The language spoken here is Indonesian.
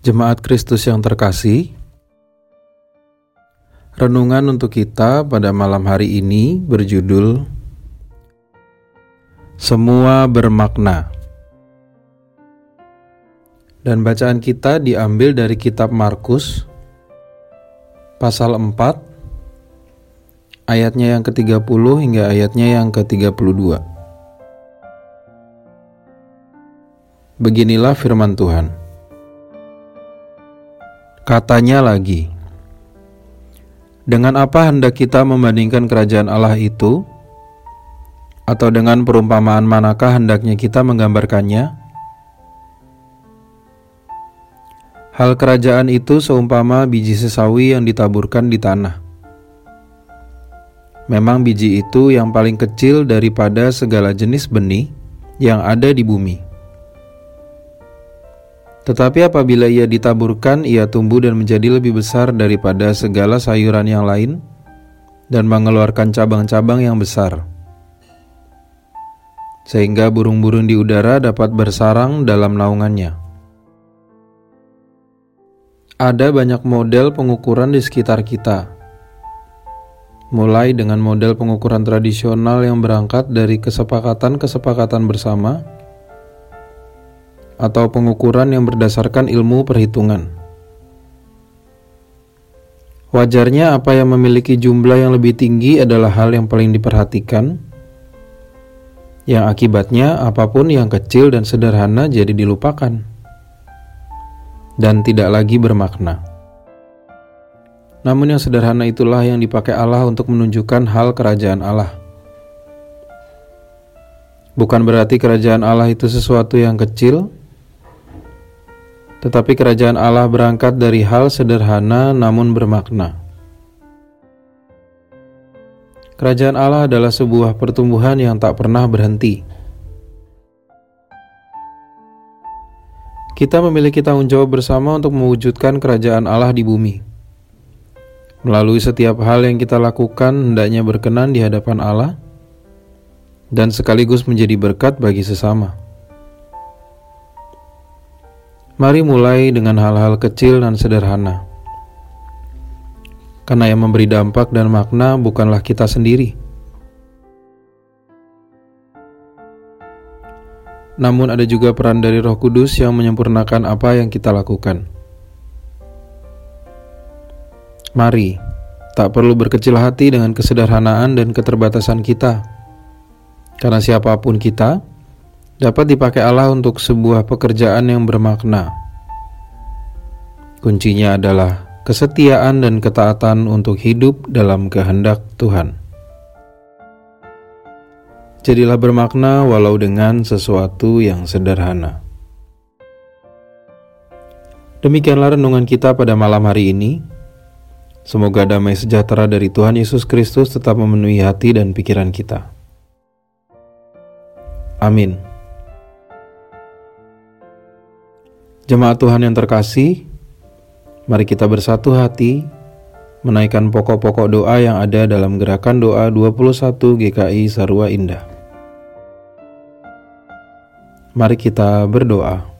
Jemaat Kristus yang terkasih, renungan untuk kita pada malam hari ini berjudul Semua Bermakna. Dan bacaan kita diambil dari kitab Markus pasal 4 ayatnya yang ke-30 hingga ayatnya yang ke-32. Beginilah firman Tuhan. Katanya lagi, dengan apa hendak kita membandingkan kerajaan Allah itu? Atau dengan perumpamaan manakah hendaknya kita menggambarkannya? Hal kerajaan itu seumpama biji sesawi yang ditaburkan di tanah. Memang biji itu yang paling kecil daripada segala jenis benih yang ada di bumi. Tetapi apabila ia ditaburkan, ia tumbuh dan menjadi lebih besar daripada segala sayuran yang lain dan mengeluarkan cabang-cabang yang besar. Sehingga burung-burung di udara dapat bersarang dalam naungannya. Ada banyak model pengukuran di sekitar kita. Mulai dengan model pengukuran tradisional yang berangkat dari kesepakatan-kesepakatan bersama, atau pengukuran yang berdasarkan ilmu perhitungan. Wajarnya apa yang memiliki jumlah yang lebih tinggi adalah hal yang paling diperhatikan, yang akibatnya apa pun yang kecil dan sederhana jadi dilupakan dan tidak lagi bermakna. Namun yang sederhana itulah yang dipakai Allah untuk menunjukkan hal kerajaan Allah. Bukan berarti kerajaan Allah itu sesuatu yang kecil, tetapi kerajaan Allah berangkat dari hal sederhana namun bermakna. Kerajaan Allah adalah sebuah pertumbuhan yang tak pernah berhenti. Kita memiliki tanggung jawab bersama untuk mewujudkan kerajaan Allah di bumi. Melalui setiap hal yang kita lakukan, hendaknya berkenan di hadapan Allah dan sekaligus menjadi berkat bagi sesama. Mari mulai dengan hal-hal kecil dan sederhana. Karena yang memberi dampak dan makna bukanlah kita sendiri. Namun ada juga peran dari Roh Kudus yang menyempurnakan apa yang kita lakukan. Mari, tak perlu berkecil hati dengan kesederhanaan dan keterbatasan kita. Karena siapa pun kita, dapat dipakai Allah untuk sebuah pekerjaan yang bermakna. Kuncinya adalah kesetiaan dan ketaatan untuk hidup dalam kehendak Tuhan. Jadilah bermakna walau dengan sesuatu yang sederhana. Demikianlah renungan kita pada malam hari ini. Semoga damai sejahtera dari Tuhan Yesus Kristus tetap memenuhi hati dan pikiran kita. Amin. Jemaat Tuhan yang terkasih, mari kita bersatu hati menaikkan pokok-pokok doa yang ada dalam gerakan doa 21 GKI Sarua Indah. Mari kita berdoa.